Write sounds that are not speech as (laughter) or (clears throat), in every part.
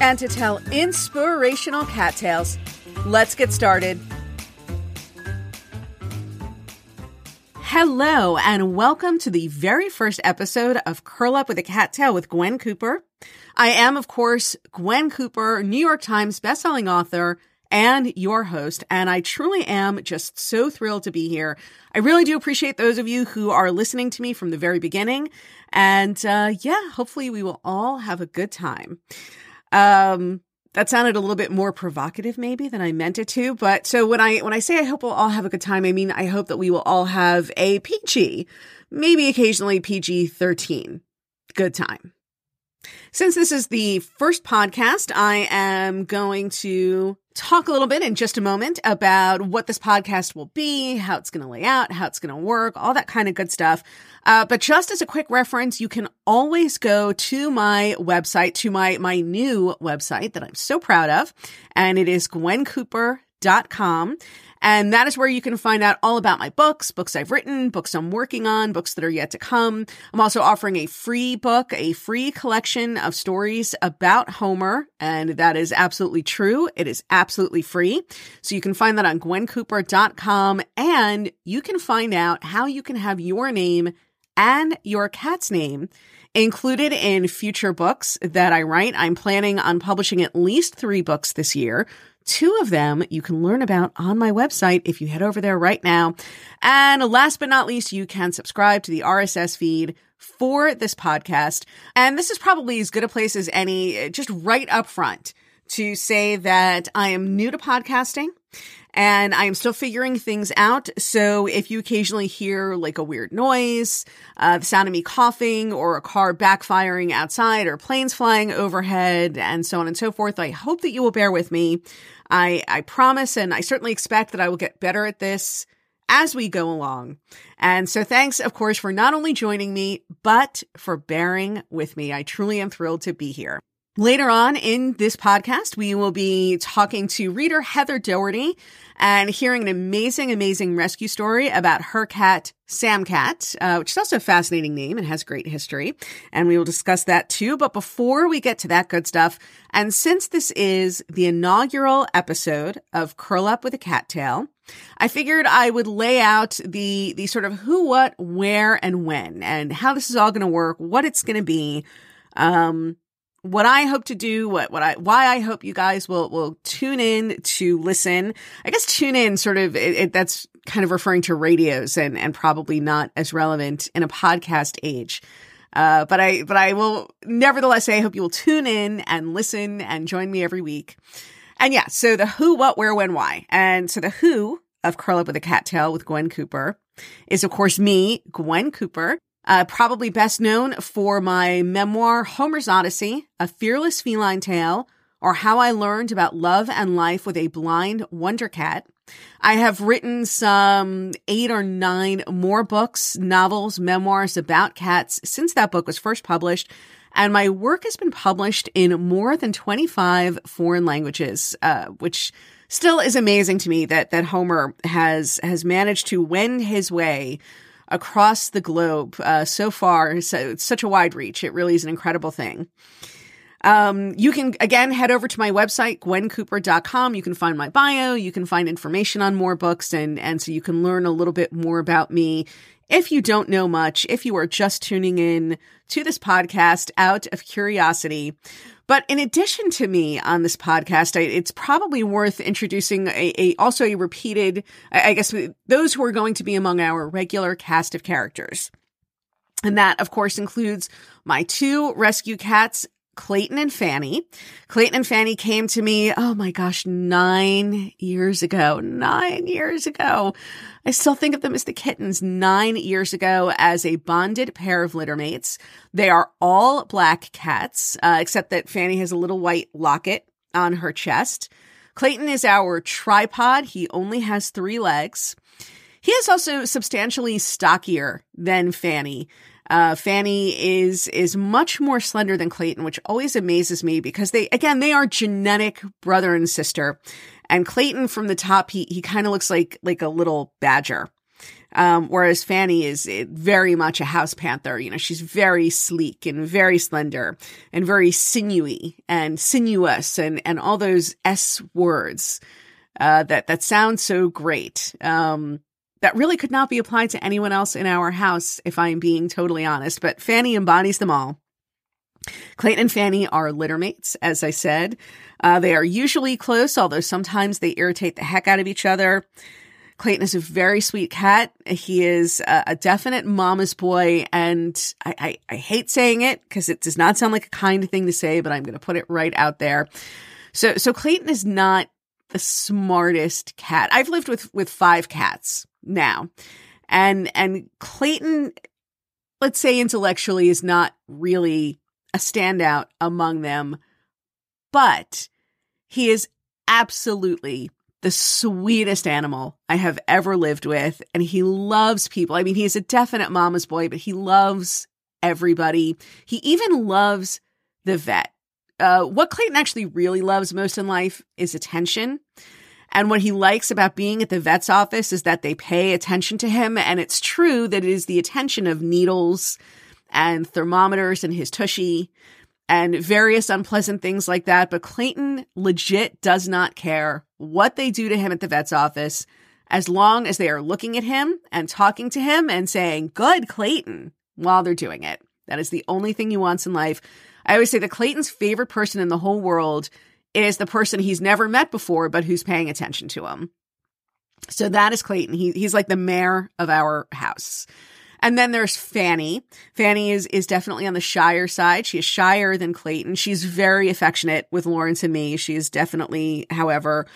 and to tell inspirational cat tales. Let's get started. Hello, and welcome to the very first episode of Curl Up with a Cat Tale with Gwen Cooper. I am, of course, Gwen Cooper, New York Times bestselling author and your host. And I truly am just so thrilled to be here. I really do appreciate those of you who are listening to me from the very beginning. And uh, yeah, hopefully we will all have a good time. Um, that sounded a little bit more provocative maybe than I meant it to. But so when I when I say I hope we'll all have a good time, I mean I hope that we will all have a PG, maybe occasionally PG 13 good time. Since this is the first podcast, I am going to talk a little bit in just a moment about what this podcast will be, how it's going to lay out, how it's going to work, all that kind of good stuff. Uh, but just as a quick reference, you can always go to my website, to my, my new website that I'm so proud of. And it is gwencooper.com. And that is where you can find out all about my books, books I've written, books I'm working on, books that are yet to come. I'm also offering a free book, a free collection of stories about Homer. And that is absolutely true. It is absolutely free. So you can find that on gwencooper.com and you can find out how you can have your name and your cat's name included in future books that I write. I'm planning on publishing at least three books this year. Two of them you can learn about on my website if you head over there right now. And last but not least, you can subscribe to the RSS feed for this podcast. And this is probably as good a place as any, just right up front to say that I am new to podcasting and I am still figuring things out. So if you occasionally hear like a weird noise, uh, the sound of me coughing, or a car backfiring outside, or planes flying overhead, and so on and so forth, I hope that you will bear with me. I, I promise and I certainly expect that I will get better at this as we go along. And so thanks, of course, for not only joining me, but for bearing with me. I truly am thrilled to be here. Later on in this podcast, we will be talking to reader Heather Doherty and hearing an amazing, amazing rescue story about her cat, Sam Cat, uh, which is also a fascinating name and has great history. And we will discuss that too. But before we get to that good stuff, and since this is the inaugural episode of Curl Up with a Cat Tale, I figured I would lay out the, the sort of who, what, where, and when, and how this is all going to work, what it's going to be. Um, what I hope to do, what, what I, why I hope you guys will, will tune in to listen. I guess tune in sort of, it, it, that's kind of referring to radios and, and probably not as relevant in a podcast age. Uh, but I, but I will nevertheless say I hope you will tune in and listen and join me every week. And yeah, so the who, what, where, when, why. And so the who of Curl Up with a Cat Tale with Gwen Cooper is of course me, Gwen Cooper. Uh, probably best known for my memoir, Homer's Odyssey, A Fearless Feline Tale, or How I Learned About Love and Life with a Blind Wonder Cat. I have written some eight or nine more books, novels, memoirs about cats since that book was first published. And my work has been published in more than 25 foreign languages, uh, which still is amazing to me that, that Homer has, has managed to wend his way across the globe uh, so far. So it's such a wide reach. It really is an incredible thing. Um, you can again head over to my website, gwencooper.com. You can find my bio. You can find information on more books and, and so you can learn a little bit more about me. If you don't know much, if you are just tuning in to this podcast out of curiosity, but in addition to me on this podcast, I, it's probably worth introducing a, a, also a repeated, I guess, those who are going to be among our regular cast of characters. And that, of course, includes my two rescue cats, Clayton and Fanny. Clayton and Fanny came to me, oh my gosh, nine years ago. Nine years ago. I still think of them as the kittens nine years ago as a bonded pair of littermates. They are all black cats, uh, except that Fanny has a little white locket on her chest. Clayton is our tripod. He only has three legs. He is also substantially stockier than Fanny. Uh, Fanny is is much more slender than Clayton, which always amazes me because they again they are genetic brother and sister. And Clayton from the top, he he kind of looks like like a little badger. Um, whereas Fanny is eh, very much a house panther. You know, she's very sleek and very slender and very sinewy and sinuous and, and all those S words, uh, that, that sound so great. Um, that really could not be applied to anyone else in our house, if I'm being totally honest, but Fanny embodies them all. Clayton and Fanny are littermates, as I said. Uh, they are usually close, although sometimes they irritate the heck out of each other. Clayton is a very sweet cat. He is a, a definite mama's boy, and I, I, I hate saying it because it does not sound like a kind thing to say, but I'm going to put it right out there. So, so Clayton is not the smartest cat. I've lived with with five cats now. And and Clayton let's say intellectually is not really a standout among them, but he is absolutely the sweetest animal I have ever lived with. And he loves people. I mean, he's a definite mama's boy, but he loves everybody. He even loves the vet. Uh, what Clayton actually really loves most in life is attention. And what he likes about being at the vet's office is that they pay attention to him. And it's true that it is the attention of needles and thermometers and his tushy and various unpleasant things like that. But Clayton legit does not care what they do to him at the vet's office as long as they are looking at him and talking to him and saying, Good, Clayton, while they're doing it. That is the only thing he wants in life. I always say that Clayton's favorite person in the whole world is the person he's never met before, but who's paying attention to him. So that is Clayton. He, he's like the mayor of our house. And then there's Fanny. Fanny is is definitely on the shyer side. She is shyer than Clayton. She's very affectionate with Lawrence and me. She is definitely, however,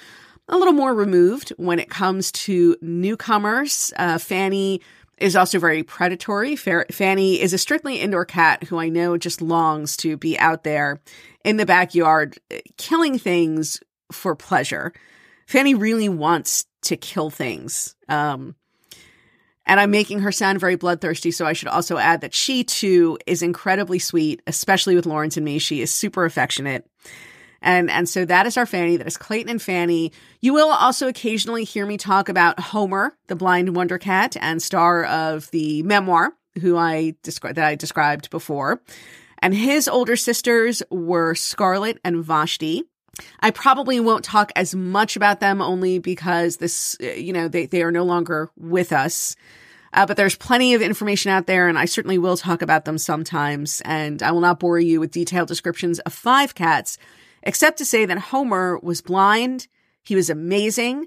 a little more removed when it comes to newcomers. Uh, Fanny is also very predatory. Fanny is a strictly indoor cat who I know just longs to be out there in the backyard uh, killing things for pleasure. Fanny really wants to kill things. Um, and I'm making her sound very bloodthirsty. So I should also add that she too is incredibly sweet, especially with Lawrence and me. She is super affectionate. And, and so that is our Fanny. That is Clayton and Fanny. You will also occasionally hear me talk about Homer, the blind wonder cat and star of the memoir, who I described, that I described before. And his older sisters were Scarlet and Vashti. I probably won't talk as much about them only because this, you know, they, they are no longer with us. Uh, but there's plenty of information out there, and I certainly will talk about them sometimes. And I will not bore you with detailed descriptions of five cats, except to say that Homer was blind. He was amazing.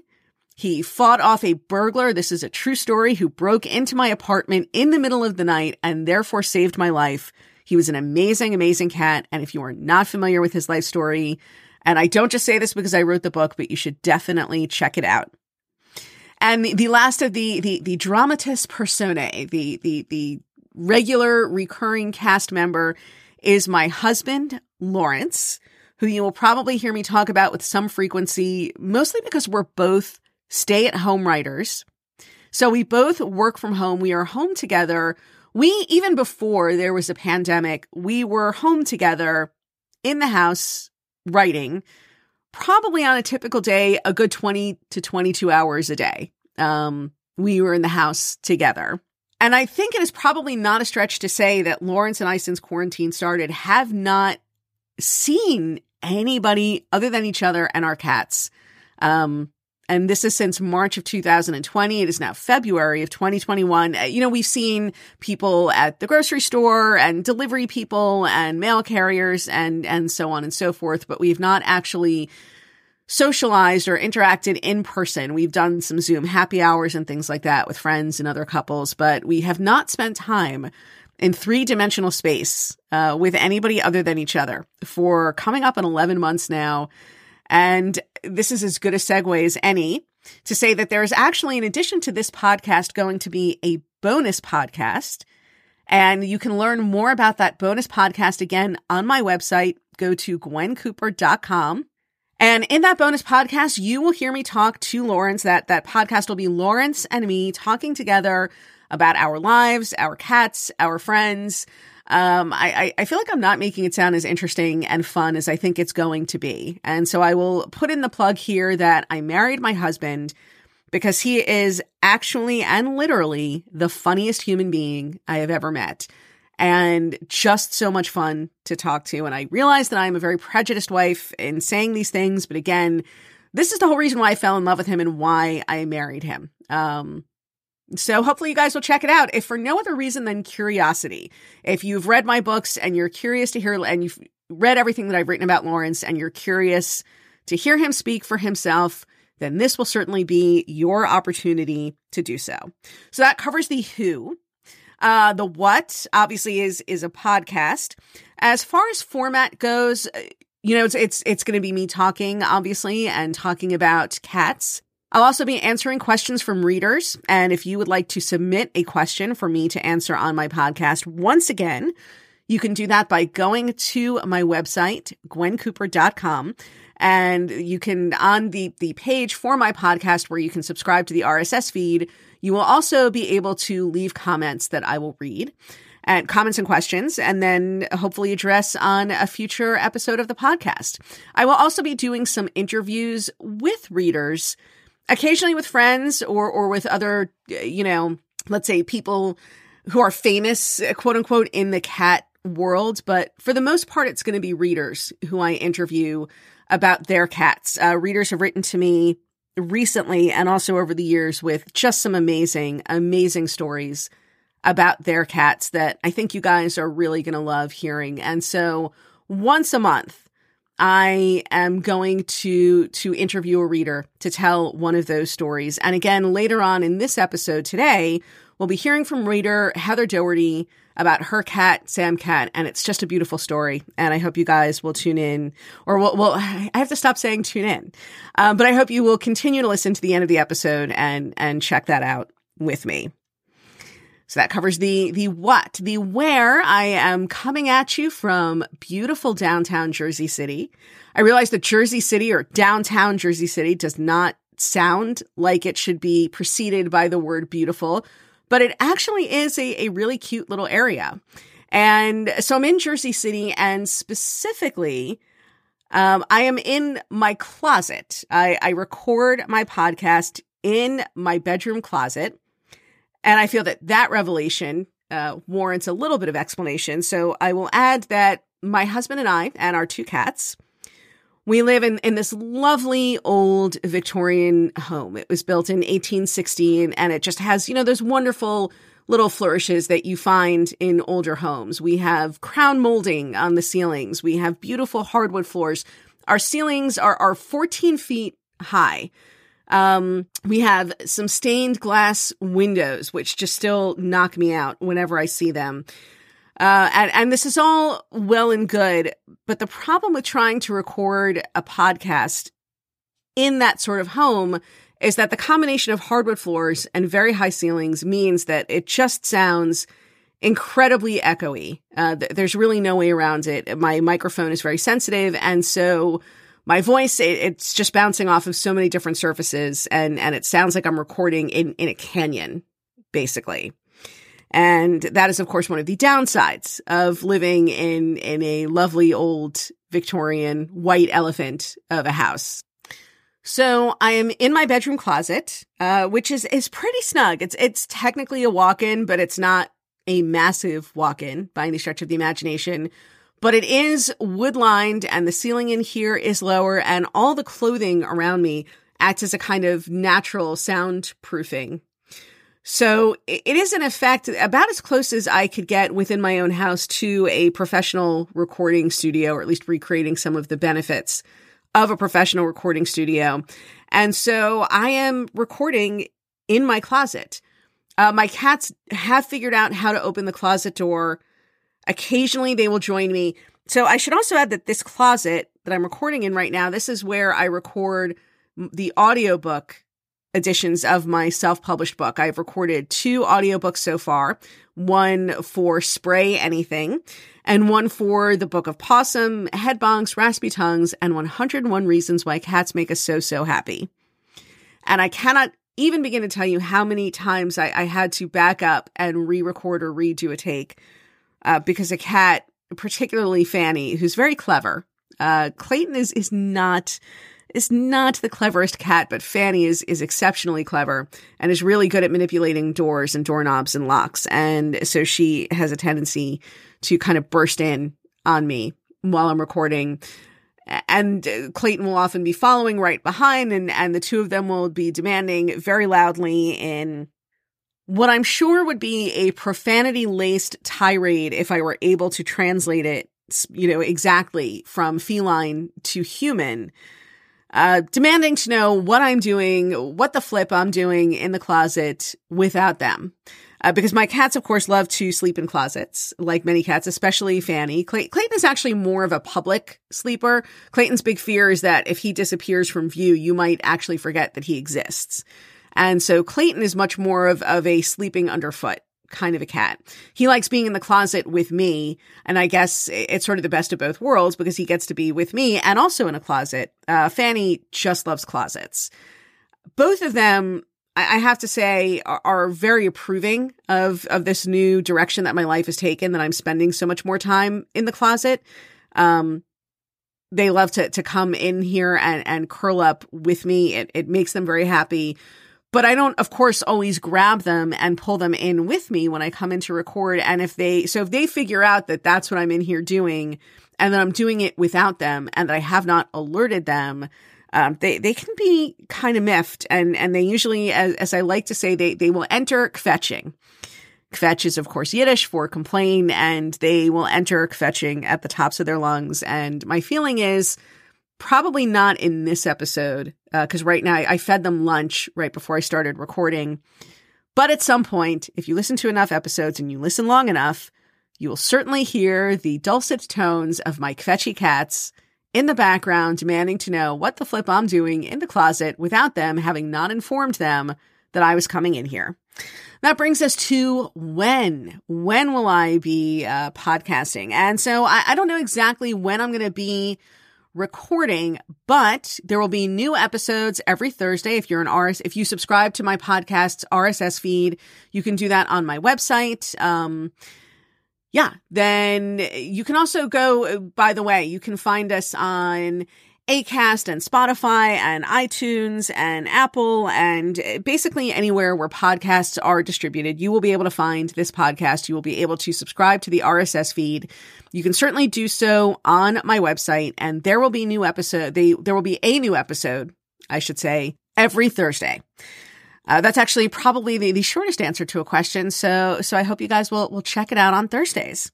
He fought off a burglar. This is a true story who broke into my apartment in the middle of the night and therefore saved my life. He was an amazing, amazing cat. And if you are not familiar with his life story, and I don't just say this because I wrote the book, but you should definitely check it out. And the, the last of the, the, the dramatis personae, the, the, the regular recurring cast member is my husband, Lawrence, who you will probably hear me talk about with some frequency, mostly because we're both stay at home writers. So we both work from home. We are home together. We, even before there was a pandemic, we were home together in the house writing probably on a typical day, a good 20 to 22 hours a day. Um, we were in the house together. And I think it is probably not a stretch to say that Lawrence and I, since quarantine started, have not seen anybody other than each other and our cats. Um, and this is since March of 2020. It is now February of 2021. Uh, you know, we've seen people at the grocery store and delivery people and mail carriers and, and so on and so forth, but we've not actually socialized or interacted in person. We've done some Zoom happy hours and things like that with friends and other couples, but we have not spent time in three dimensional space uh, with anybody other than each other for coming up on 11 months now. And this is as good a segue as any to say that there is actually, in addition to this podcast, going to be a bonus podcast. And you can learn more about that bonus podcast again on my website. Go to gwencooper.com. And in that bonus podcast, you will hear me talk to Lawrence. That, that podcast will be Lawrence and me talking together about our lives, our cats, our friends. Um, I, I feel like I'm not making it sound as interesting and fun as I think it's going to be. And so I will put in the plug here that I married my husband because he is actually and literally the funniest human being I have ever met and just so much fun to talk to. And I realize that I'm a very prejudiced wife in saying these things, but again, this is the whole reason why I fell in love with him and why I married him. Um, so hopefully you guys will check it out. If for no other reason than curiosity, if you've read my books and you're curious to hear, and you've read everything that I've written about Lawrence and you're curious to hear him speak for himself, then this will certainly be your opportunity to do so. So that covers the who. Uh, the what obviously is is a podcast. As far as format goes, uh, you know, it's it's it's going to be me talking, obviously, and talking about cats. I'll also be answering questions from readers. And if you would like to submit a question for me to answer on my podcast, once again, you can do that by going to my website, gwencooper.com. And you can, on the, the page for my podcast where you can subscribe to the RSS feed, you will also be able to leave comments that I will read and comments and questions and then hopefully address on a future episode of the podcast. I will also be doing some interviews with readers occasionally with friends or or with other you know let's say people who are famous quote unquote in the cat world. But for the most part it's going to be readers who i interview about their cats. Uh, readers have written to me recently and also over the years with just some amazing amazing stories about their cats that i think you guys are really going to love hearing. And so once a month I am going to to interview a reader to tell one of those stories. And again, later on in this episode today, we'll be hearing from reader Heather Doherty about her cat, Sam Cat, and it's just a beautiful story. And I hope you guys will tune in, or will, will I have to stop saying tune in, um, but I hope you will continue to listen to the end of the episode and and check that out with me. So that covers the, the what, the where I am coming at you from beautiful downtown Jersey City. I realize that Jersey City or downtown Jersey City does not sound like it should be preceded by the word beautiful, but it actually is a, a really cute little area. And so I'm in Jersey City and specifically, um, I am in my closet. I, I record my podcast in my bedroom closet. And I feel that that revelation uh, warrants a little bit of explanation. So I will add that my husband and I and our two cats, we live in, in this lovely old Victorian home. It was built in 1816 and it just has, you know, those wonderful little flourishes that you find in older homes. We have crown molding on the ceilings. We have beautiful hardwood floors. Our ceilings are, are 14 feet high. Um, we have some stained glass windows, which just still knock me out whenever I see them. Uh, and, and this is all well and good, but the problem with trying to record a podcast in that sort of home is that the combination of hardwood floors and very high ceilings means that it just sounds incredibly echoey. Uh, th- there's really no way around it. My microphone is very sensitive, and so my voice it, it's just bouncing off of so many different surfaces and and it sounds like i'm recording in in a canyon basically. And that is of course one of the downsides of living in in a lovely old victorian white elephant of a house. So I am in my bedroom closet, uh, which is is pretty snug. It's it's technically a walk-in, but it's not a massive walk-in by any stretch of the imagination but it is wood lined and the ceiling in here is lower and all the clothing around me acts as a kind of natural soundproofing. So it is in effect about as close as I could get within my own house to a professional recording studio, or at least recreating some of the benefits of a professional recording studio. And so I am recording in my closet. Uh, my cats have figured out how to open the closet door. Occasionally they will join me. So I should also add that this closet that I'm recording in right now, this is where I record the audiobook editions of my self-published book. I've recorded two audiobooks so far, one for Spray Anything and one for the Book of Possum, Head Bonks, Raspy Tongues, and 101 Reasons Why Cats Make Us So, So Happy. And I cannot even begin to tell you how many times I, I had to back up and re-record or redo a take uh, because a cat, particularly Fanny, who's very clever. Uh, Clayton is is not is not the cleverest cat, but Fanny is is exceptionally clever and is really good at manipulating doors and doorknobs and locks. And so she has a tendency to kind of burst in on me while I'm recording. And Clayton will often be following right behind, and, and the two of them will be demanding very loudly in what I'm sure would be a profanity laced tirade if I were able to translate it, you know, exactly from feline to human uh, demanding to know what I'm doing, what the flip I'm doing in the closet without them. Uh, because my cats, of course, love to sleep in closets, like many cats, especially Fanny. Clay- Clayton is actually more of a public sleeper. Clayton's big fear is that if he disappears from view, you might actually forget that he exists. And so Clayton is much more of, of a sleeping underfoot kind of a cat. He likes being in the closet with me, and I guess it's sort of the best of both worlds because he gets to be with me and also in a closet. Uh, Fanny just loves closets. Both of them, I, have to say, are, are, very approving of of this new direction that my life has taken. That I'm spending so much more time in the closet. Um, they love to to come in here and and curl up with me. It it makes them very happy but I don't, of course, always grab them and pull them in with me when I come in to record. And if they, so if they figure out that that's what I'm in here doing and that I'm doing it without them and that I have not alerted them, um, they, they can be kind of miffed. And, and they usually, as, as I like to say, they, they will enter kvetching. Kvetch is, of course, Yiddish for complain, and they will enter kvetching at the tops of their lungs. And my feeling is, probably not in this episode because uh, right now I, I fed them lunch right before I started recording. But at some point, if you listen to enough episodes and you listen long enough, you will certainly hear the dulcet tones of my kvetchy cats in the background demanding to know what the flip I'm doing in the closet without them having not informed them that I was coming in here. That brings us to when. When will I be uh, podcasting? And so I, I don't know exactly when I'm going to be recording, but there will be new episodes every Thursday. If you're an RS, if you subscribe to my podcast's RSS feed, you can do that on my website. Um, yeah, then you can also go, by the way, you can find us on Acast and Spotify and iTunes and Apple and basically anywhere where podcasts are distributed, you will be able to find this podcast. You will be able to subscribe to the RSS feed. You can certainly do so on my website and there will be new episode. They, there will be a new episode, I should say, every Thursday. Uh, that's actually probably the, the shortest answer to a question. So, so I hope you guys will, will check it out on Thursdays.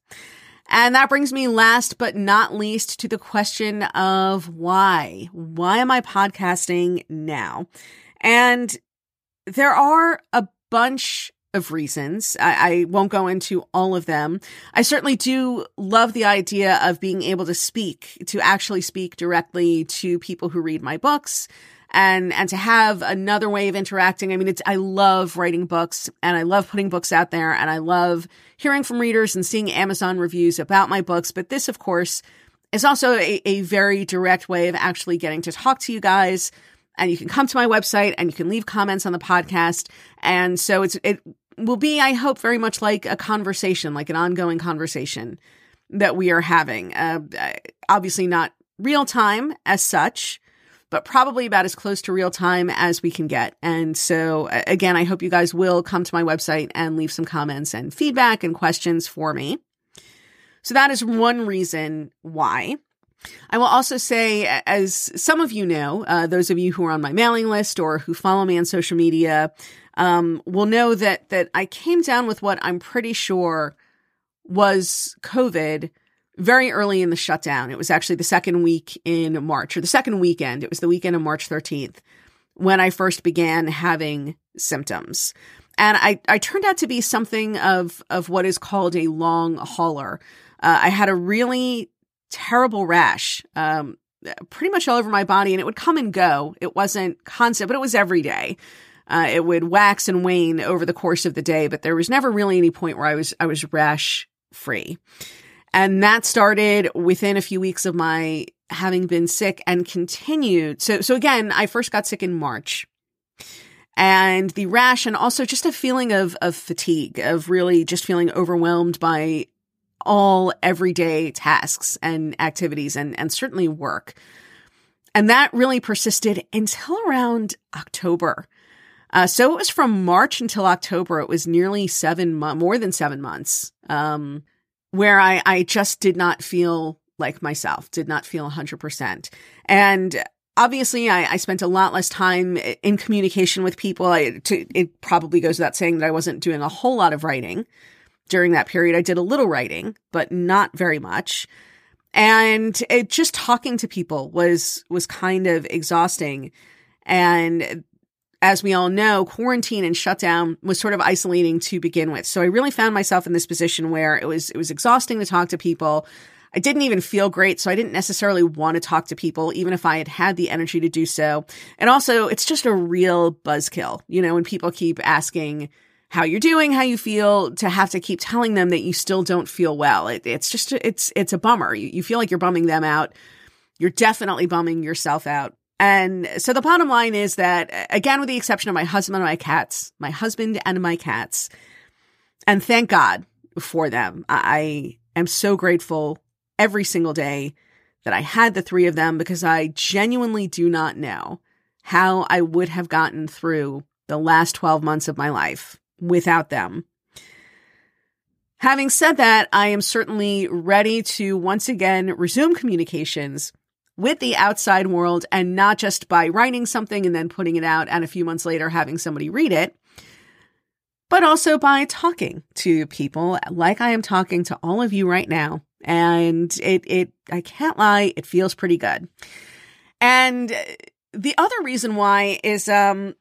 And that brings me last but not least to the question of why? Why am I podcasting now? And there are a bunch of reasons. I, I, won't go into all of them. I certainly do love the idea of being able to speak, to actually speak directly to people who read my books, and and to have another way of interacting. I mean, it's I love writing books and I love putting books out there and I love hearing from readers and seeing Amazon reviews about my books. But this, of course, is also a, a very direct way of actually getting to talk to you guys. And you can come to my website and you can leave comments on the podcast. And so it's it will be, I hope, very much like a conversation, like an ongoing conversation that we are having. Uh, obviously, not real time as such, but probably about as close to real time as we can get. And so again, I hope you guys will come to my website and leave some comments and feedback and questions for me. So that is one reason why. I will also say, as some of you know, uh, those of you who are on my mailing list or who follow me on social media, um, will know that that I came down with what I'm pretty sure was COVID very early in the shutdown. It was actually the second week in March or the second weekend. It was the weekend of March 13th when I first began having symptoms. And I, I turned out to be something of, of what is called a long hauler. Uh, I had a really terrible rash, um, pretty much all over my body and it would come and go. It wasn't constant, but it was every day. Uh, it would wax and wane over the course of the day, but there was never really any point where I was, I was rash free. And that started within a few weeks of my having been sick and continued. So, so again, I first got sick in March and the rash and also just a feeling of, of fatigue, of really just feeling overwhelmed by all everyday tasks and activities and, and certainly work. And that really persisted until around October. Uh, so it was from March until October. It was nearly seven months, more than seven months, um, where I, I just did not feel like myself, did not feel 100%. And obviously I, I, spent a lot less time in communication with people. I, to, it probably goes without saying that I wasn't doing a whole lot of writing during that period. I did a little writing, but not very much. And it just talking to people was, was kind of exhausting. And as we all know, quarantine and shutdown was sort of isolating to begin with. So I really found myself in this position where it was, it was exhausting to talk to people. I didn't even feel great. So I didn't necessarily want to talk to people, even if I had had the energy to do so. And also it's just a real buzzkill, you know, when people keep asking, how you're doing, how you feel, to have to keep telling them that you still don't feel well. It, it's just, it's, it's a bummer. You, you feel like you're bumming them out. You're definitely bumming yourself out. And so the bottom line is that, again, with the exception of my husband and my cats, my husband and my cats, and thank God for them. I am so grateful every single day that I had the three of them because I genuinely do not know how I would have gotten through the last 12 months of my life without them. Having said that, I am certainly ready to once again resume communications with the outside world and not just by writing something and then putting it out and a few months later having somebody read it, but also by talking to people like I am talking to all of you right now. And it, it, I can't lie, it feels pretty good. And the other reason why is, um,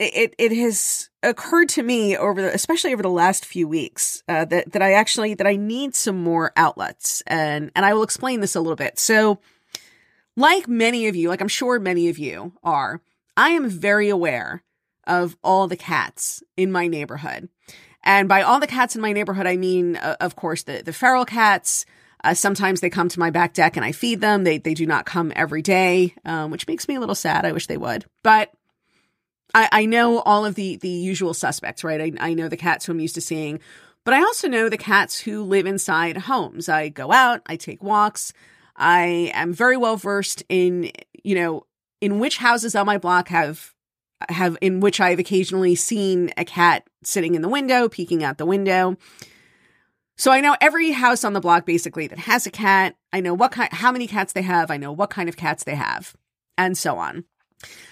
it it has occurred to me over the, especially over the last few weeks uh, that that I actually that I need some more outlets and and I will explain this a little bit. So like many of you, like I'm sure many of you are, I am very aware of all the cats in my neighborhood. And by all the cats in my neighborhood, I mean, uh, of course, the, the feral cats. Uh, sometimes they come to my back deck and I feed them. They, they do not come every day, um, which makes me a little sad. I wish they would. But I, I know all of the the usual suspects, right? I, I know the cats who I'm used to seeing, but I also know the cats who live inside homes. I go out, I take walks. I am very well versed in, you know, in which houses on my block have have in which I've occasionally seen a cat sitting in the window, peeking out the window. So I know every house on the block basically that has a cat. I know what kind how many cats they have, I know what kind of cats they have, and so on.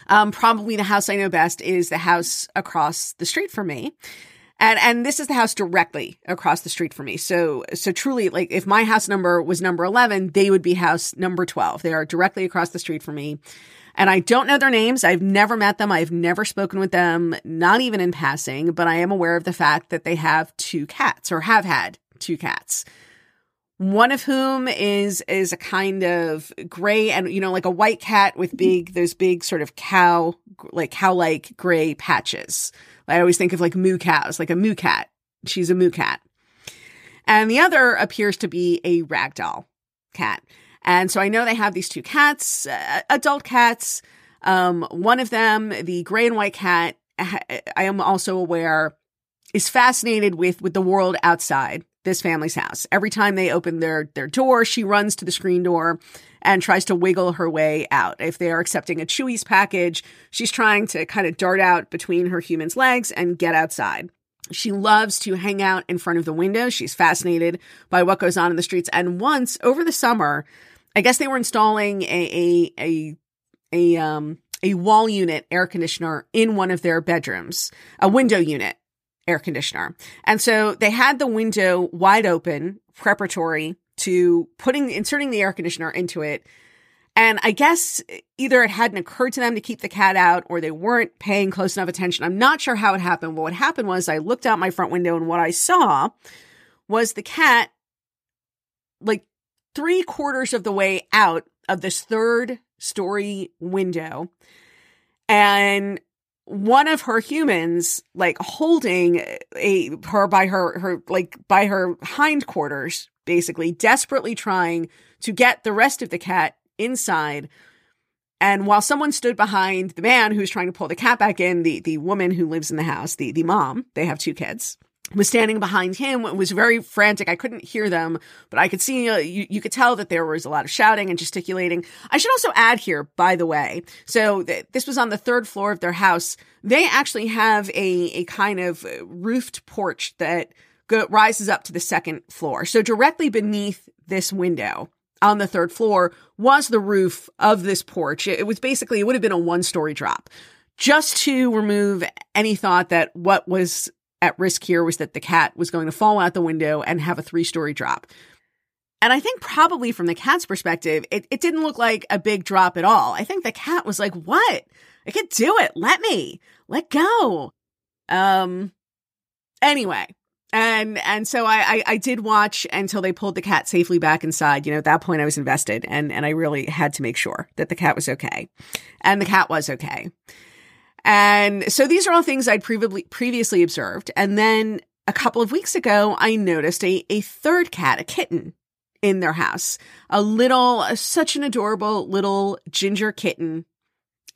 Um, probably the house I know best is the house across the street from me. And, and this is the house directly across the street from me. So, so truly, like if my house number was number 11, they would be house number 12. They are directly across the street from me. And I don't know their names. I've never met them. I've never spoken with them, not even in passing, but I am aware of the fact that they have two cats or have had two cats one of whom is is a kind of gray and you know like a white cat with big those big sort of cow like cow like gray patches i always think of like moo cows like a moo cat. She's a moo cat. And the other appears to be a ragdoll cat. And so i know they have these two cats uh, adult cats. Um one of them the gray and white cat i am also aware is fascinated with with the world outside this family's house. Every time they open their their door, she runs to the screen door and tries to wiggle her way out. If they are accepting a Chewy's package, she's trying to kind of dart out between her human's legs and get outside. She loves to hang out in front of the window. She's fascinated by what goes on in the streets. And once over the summer, I guess they were installing a a a, a um a wall unit air conditioner in one of their bedrooms, a window unit air conditioner. And so they had the window wide open, preparatory to putting, inserting the air conditioner into it. And I guess either it hadn't occurred to them to keep the cat out or they weren't paying close enough attention. I'm not sure how it happened, but what happened was I looked out my front window and what I saw was the cat like three quarters of the way out of this third story window. And one of her humans like holding a her by her her like by her hindquarters basically desperately trying to get the rest of the cat inside and while someone stood behind the man who's trying to pull the cat back in the the woman who lives in the house the the mom they have two kids was standing behind him was very frantic. I couldn't hear them, but I could see, uh, you, you could tell that there was a lot of shouting and gesticulating. I should also add here, by the way, so th- this was on the third floor of their house. They actually have a, a kind of roofed porch that go- rises up to the second floor. So directly beneath this window on the third floor was the roof of this porch. It, was basically, it would have been a one story drop just to remove any thought that what was at risk here was that the cat was going to fall out the window and have a three story drop. And I think probably from the cat's perspective, it, it didn't look like a big drop at all. I think the cat was like, what? I could do it. Let me. Let go. Um anyway. And and so I, I, I did watch until they pulled the cat safely back inside. You know, at that point I was invested and and I really had to make sure that the cat was okay. And the cat was okay. And so these are all things I'd previously previously observed. And then a couple of weeks ago, I noticed a, a third cat, a kitten in their house, a little, such an adorable little ginger kitten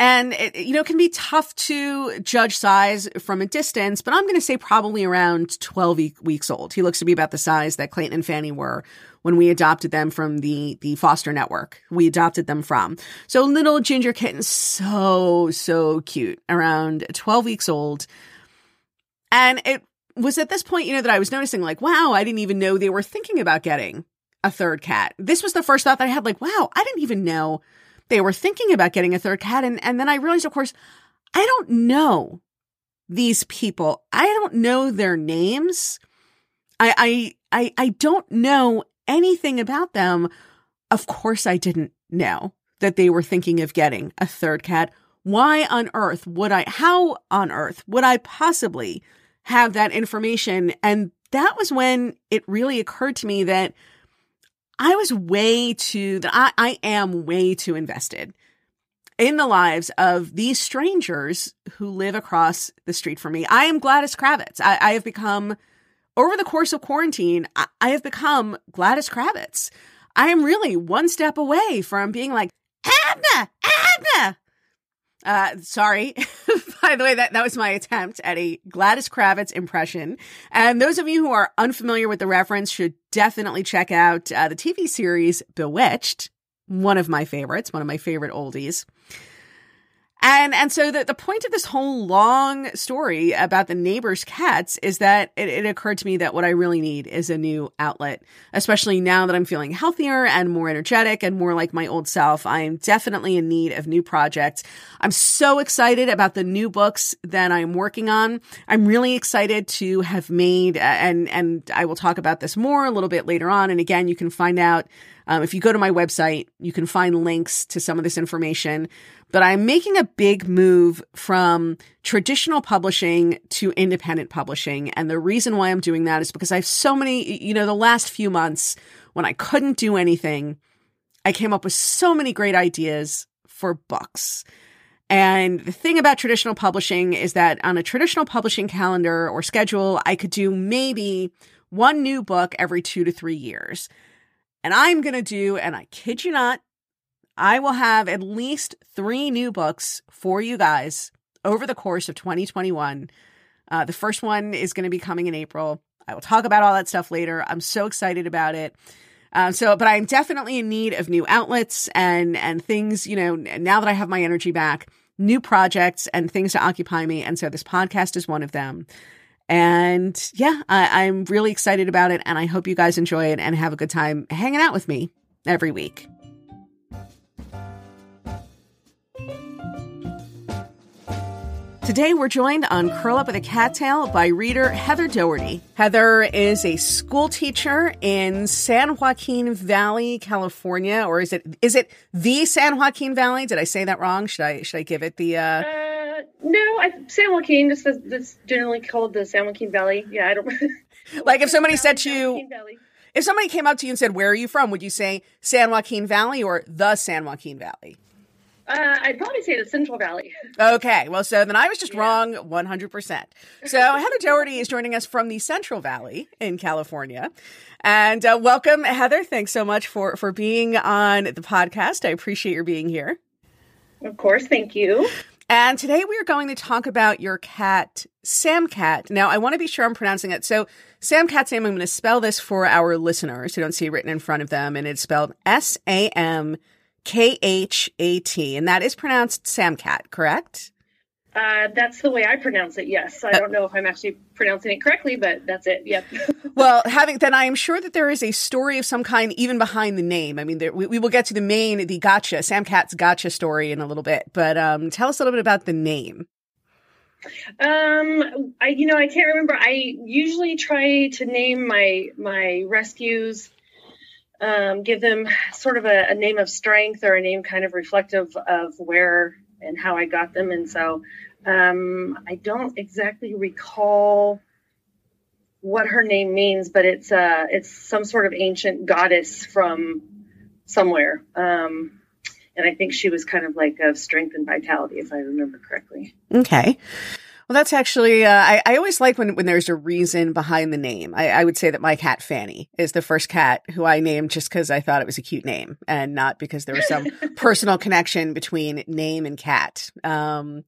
and it, you know, it can be tough to judge size from a distance, but I'm going to say probably around 12 weeks old. He looks to be about the size that Clayton and Fanny were when we adopted them from the, the foster network we adopted them from. So little ginger kitten, so, so cute, around 12 weeks old. And it was at this point, you know, that I was noticing like, wow, I didn't even know they were thinking about getting a third cat. This was the first thought that I had like, wow, I didn't even know they were thinking about getting a third cat. And, and then I realized, of course, I don't know these people. I don't know their names. I, I, I, I don't know anything about them. Of course, I didn't know that they were thinking of getting a third cat. Why on earth would I, how on earth would I possibly have that information? And that was when it really occurred to me that I was way too, I, I am way too invested in the lives of these strangers who live across the street from me. I am Gladys Kravitz. I, I have become, over the course of quarantine, I, I have become Gladys Kravitz. I am really one step away from being like, Abner, Abner, uh, sorry. (laughs) By the way, that, that was my attempt at a Gladys Kravitz impression. And those of you who are unfamiliar with the reference should definitely check out uh, the TV series Bewitched, one of my favorites, one of my favorite oldies. And and so the, the point of this whole long story about the neighbor's cats is that it, it, occurred to me that what I really need is a new outlet, especially now that I'm feeling healthier and more energetic and more like my old self. I am definitely in need of new projects. I'm so excited about the new books that I'm working on. I'm really excited to have made uh, and and I will talk about this more a little bit later on. And again, you can find out um, if you go to my website, you can find links to some of this information. But I'm making a big move from traditional publishing to independent publishing. And the reason why I'm doing that is because I have so many, you know, the last few months when I couldn't do anything, I came up with so many great ideas for books. And the thing about traditional publishing is that on a traditional publishing calendar or schedule, I could do maybe one new book every two to three years. And I'm going to do, and I kid you not, I will have at least three new books for you guys over the course of 2021. Uh, the first one is going to be coming in April. I will talk about all that stuff later. I'm so excited about it. Uh, so, but I'm definitely in need of new outlets and and things. You know, now that I have my energy back, new projects and things to occupy me. And so this podcast is one of them. And yeah, I, I'm really excited about it. And I hope you guys enjoy it and have a good time hanging out with me every week. Today we're joined on Curl Up with a Cat Tale by reader Heather Doherty. Heather is a school teacher in San Joaquin Valley, California, or is it is it the San Joaquin Valley? Did I say that wrong? Should I should I give it the? Uh... No, I, San Joaquin. This is generally called the San Joaquin Valley. Yeah, I don't. (laughs) like if somebody said to you, if somebody came up to you and said, "Where are you from?" Would you say San Joaquin Valley or the San Joaquin Valley? Uh, I'd probably say the Central Valley. Okay, well, so then I was just yeah. wrong 100%. So Heather Doherty is joining us from the Central Valley in California. And uh, welcome, Heather. Thanks so much for, for being on the podcast. I appreciate your being here. Of course, thank you. And today we are going to talk about your cat, Sam Cat. Now, I want to be sure I'm pronouncing it. So, Sam Cat Sam, I'm going to spell this for our listeners who don't see it written in front of them. And it's spelled S A M K H A T, and that is pronounced Samcat, correct? Uh, that's the way I pronounce it. Yes, I don't know if I'm actually pronouncing it correctly, but that's it. Yep. (laughs) well, having then, I am sure that there is a story of some kind even behind the name. I mean, there, we, we, will get to the main, the gotcha, Sam Cat's gotcha story in a little bit. But um, tell us a little bit about the name. Um, I you know I can't remember. I usually try to name my my rescues um, give them sort of a, a, name of strength or a name kind of reflective of where and how I got them. And so um, I don't exactly recall what her name means, but it's uh, it's some sort of ancient goddess from somewhere. Um, and I think she was kind of like of strength and vitality, if I remember correctly. Okay. Well, that's actually, uh, I, I always like when, when there's a reason behind the name. I, I would say that my cat Fanny is the first cat who I named just because I thought it was a cute name and not because there was some (laughs) personal connection between name and cat. Um,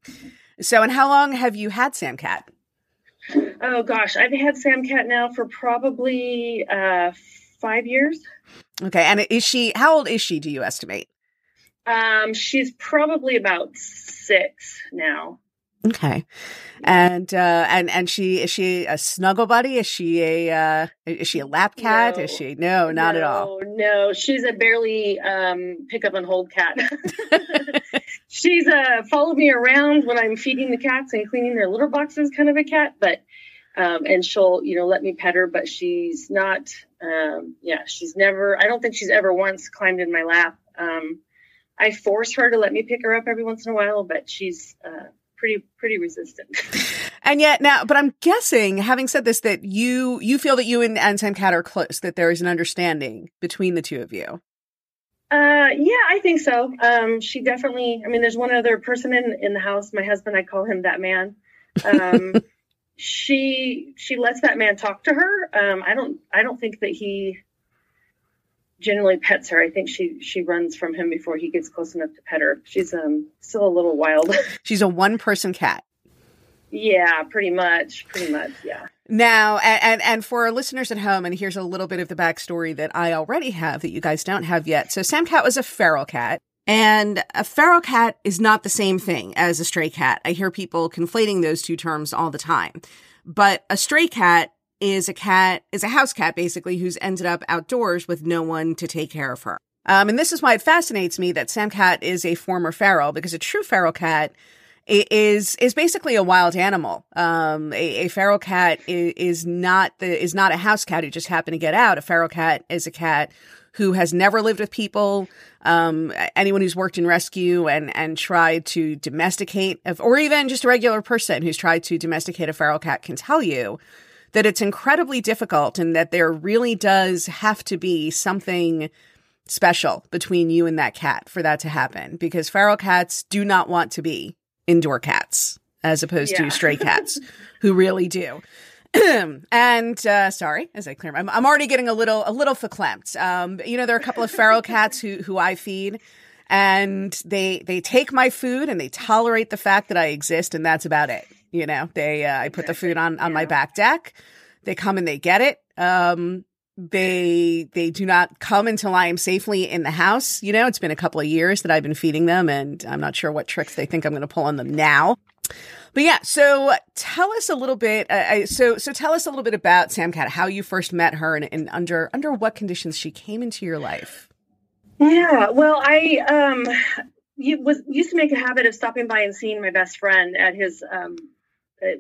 so, and how long have you had Sam Cat? Oh gosh, I've had Sam Cat now for probably uh, five years. Okay, and is she? How old is she? Do you estimate? Um, she's probably about six now. Okay. And uh and and she is she a snuggle buddy? Is she a uh is she a lap cat? No, is she no, not no, at all. No, she's a barely um pick up and hold cat. (laughs) she's uh followed me around when I'm feeding the cats and cleaning their litter boxes kind of a cat, but um and she'll, you know, let me pet her, but she's not um yeah, she's never I don't think she's ever once climbed in my lap. Um I force her to let me pick her up every once in a while, but she's uh pretty pretty resistant. (laughs) and yet now, but I'm guessing, having said this, that you you feel that you and, and Sam Cat are close, that there is an understanding between the two of you. Uh, yeah, I think so. Um, she definitely. I mean, there's one other person in in the house. My husband, I call him that man. Um, (laughs) she she lets that man talk to her. Um, I don't I don't think that he generally pets her. I think she she runs from him before he gets close enough to pet her. She's um still a little wild. (laughs) She's a one person cat. Yeah, pretty much, pretty much, yeah. Now, and, and, for our listeners at home, and here's a little bit of the backstory that I already have that you guys don't have yet. So Sam Cat was a feral cat. And a feral cat is not the same thing as a stray cat. I hear people conflating those two terms all the time. But a stray cat is a cat, is a house cat basically, who's ended up outdoors with no one to take care of her. Um, and this is why it fascinates me that Sam Cat is a former feral because a true feral cat is is basically a wild animal. Um, a, a feral cat is, is not the is not a house cat who just happened to get out. A feral cat is a cat who has never lived with people. Um, anyone who's worked in rescue and and tried to domesticate, or even just a regular person who's tried to domesticate a feral cat can tell you that it's incredibly difficult and that there really does have to be something special between you and that cat for that to happen because feral cats do not want to be indoor cats as opposed yeah. to stray (laughs) cats who really do. (clears throat) and uh, sorry, as I clear, I'm, I'm already getting a little a little verklempt. Um, you know, there are a couple of feral cats who who I feed, and they they take my food and they tolerate the fact that I exist, and that's about it. You know, they uh, I put the food on on my back deck. They come and they get it. Um, they they do not come until I am safely in the house. You know, it's been a couple of years that I've been feeding them, and I'm not sure what tricks they think I'm going to pull on them now. But yeah, so tell us a little bit. Uh, so so tell us a little bit about Sam Cat, how you first met her, and, and under under what conditions she came into your life. Yeah, well, I um you was used to make a habit of stopping by and seeing my best friend at his um,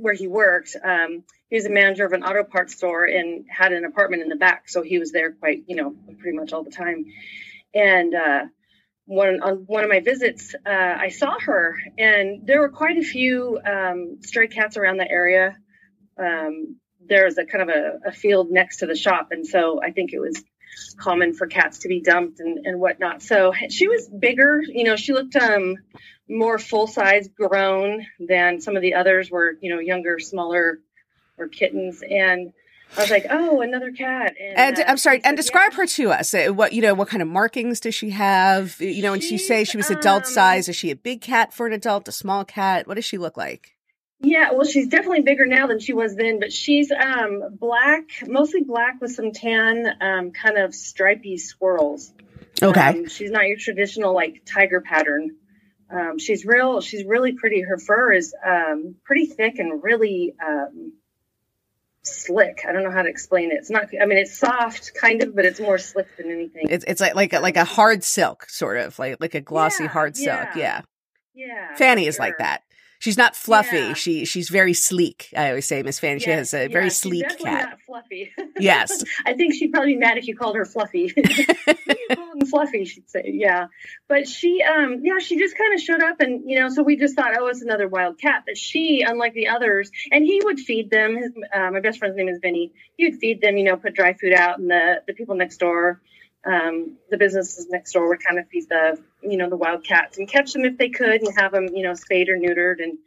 where he worked. Um, he was a manager of an auto parts store and had an apartment in the back, so he was there quite, you know, pretty much all the time. And uh, one on one of my visits, uh, I saw her, and there were quite a few um, stray cats around the area. Um, there's a kind of a, a, field next to the shop, and so I think it was common for cats to be dumped and, and whatnot. So she was bigger, you know, she looked um, more full size grown than some of the others were, you know, younger, smaller or kittens. And I was like, oh, another cat. And, and uh, I'm sorry, and describe yeah. her to us. Uh, what, you know, what kind of markings does she have? You know, and she say she was adult um, size. Is she a big cat for an adult, a small cat? What does she look like? Yeah, well, she's definitely bigger now than she was then, but she's um, black, mostly black with some tan, um, kind of stripy swirls. Okay. Um, she's not your traditional like tiger pattern. Um, she's real. She's really pretty. Her fur is um, pretty thick and really um, slick. I don't know how to explain it. It's not. I mean, it's soft, kind of, but it's more slick than anything. It's it's like like a, like a hard silk, sort of like like a glossy yeah, hard silk. Yeah. Yeah. Fanny is sure. like that. She's not fluffy. Yeah. She she's very sleek. I always say Miss Fanny. Yeah, she has a very sleek cat. Not fluffy. (laughs) yes. I think she'd probably be mad if you called her fluffy. (laughs) fluffy, she'd say. Yeah. But she um yeah, she just kind of showed up and you know, so we just thought, oh, it's another wild cat. But she, unlike the others, and he would feed them. His, uh, my best friend's name is Vinny. He would feed them, you know, put dry food out and the the people next door um, the businesses next door would kind of feed the you know the wild cats and catch them if they could and have them you know spayed or neutered. And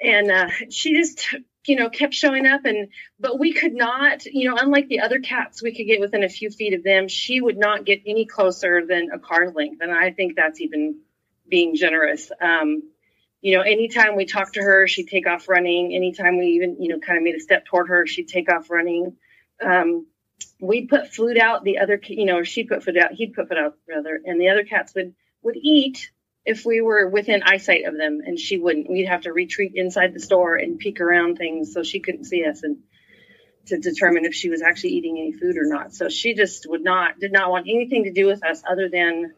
and uh, she just you know kept showing up and but we could not you know unlike the other cats we could get within a few feet of them she would not get any closer than a car length. And i think that's even being generous. Um, you know anytime we talked to her she'd take off running. Anytime we even you know kind of made a step toward her she'd take off running. Um, we'd put food out. The other, you know, she put food out. He'd put food out rather, and the other cats would would eat if we were within eyesight of them, and she wouldn't. We'd have to retreat inside the store and peek around things so she couldn't see us and to determine if she was actually eating any food or not. So she just would not did not want anything to do with us other than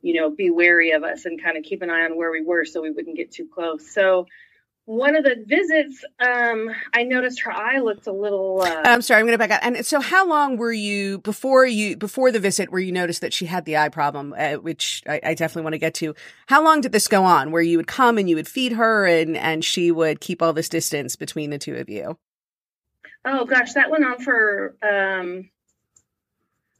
you know be wary of us and kind of keep an eye on where we were so we wouldn't get too close. So one of the visits, um, I noticed her eye looked a little. Uh, I'm sorry, I'm going to back up. And so, how long were you before you before the visit where you noticed that she had the eye problem, uh, which I, I, definitely want to get to? How long did this go on? Where you would come and you would feed her, and and she would keep all this distance between the two of you? Oh gosh, that went on for. Um,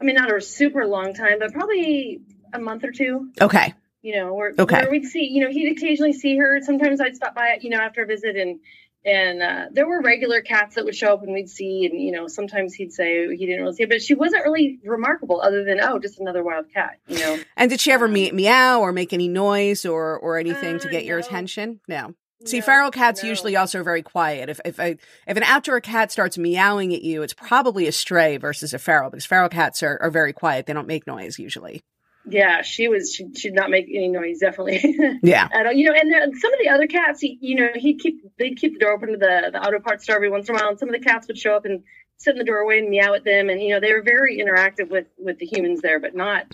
I mean, not a super long time, but probably a month or two. Okay you know, where, okay. we'd see, you know, he'd occasionally see her. Sometimes I'd stop by, you know, after a visit and, and uh, there were regular cats that would show up and we'd see, and you know, sometimes he'd say he didn't really see it, but she wasn't really remarkable other than oh, just another wild cat, you know. And did she ever um, meow or make any noise or or anything uh, to get no. your attention? No. See, no, feral cats no. usually also are very quiet. If if a, if an outdoor cat starts meowing at you, it's probably a stray versus a feral because feral cats are, are very quiet. They don't make noise usually. Yeah, she was. She, she did not make any noise. Definitely. (laughs) Yeah. At all. You know, and the, some of the other cats, he, you know, he'd keep they'd keep the door open to the the auto parts store every once in a while, and some of the cats would show up and sit in the doorway and meow at them, and you know, they were very interactive with with the humans there, but not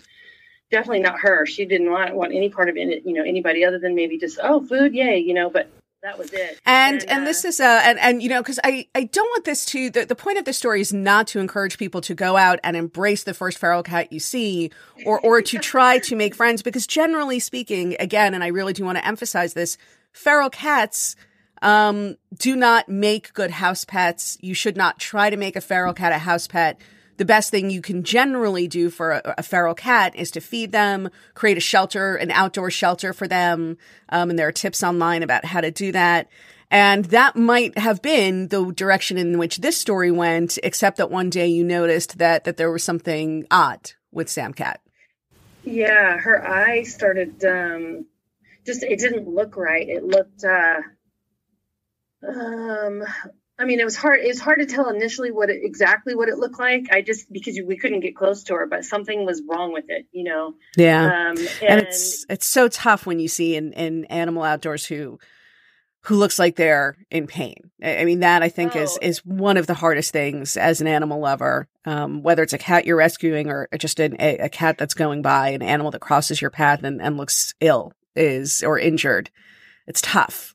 definitely not her. She didn't want want any part of it, you know, anybody other than maybe just oh food, yay, you know, but that was it. And and, and uh, this is uh and and you know because I I don't want this to the the point of this story is not to encourage people to go out and embrace the first feral cat you see or or to (laughs) try to make friends because generally speaking again and I really do want to emphasize this feral cats um do not make good house pets. You should not try to make a feral cat a house pet the best thing you can generally do for a, a, feral cat is to feed them, create a shelter, an outdoor shelter for them. Um, and there are tips online about how to do that. And that might have been the direction in which this story went, except that one day you noticed that, that there was something odd with Sam Cat. Yeah, her eye started, um, just, it didn't look right. It looked, uh, um, I mean, it was hard. It was hard to tell initially what it, exactly what it looked like. I just because we couldn't get close to her, but something was wrong with it, you know. Yeah, um, and, and, it's it's so tough when you see in in animal outdoors who who looks like they're in pain. I mean, that I think oh. is is one of the hardest things as an animal lover. Um, whether it's a cat you're rescuing or just an, a, a cat that's going by, an animal that crosses your path and, and looks ill is or injured. It's tough.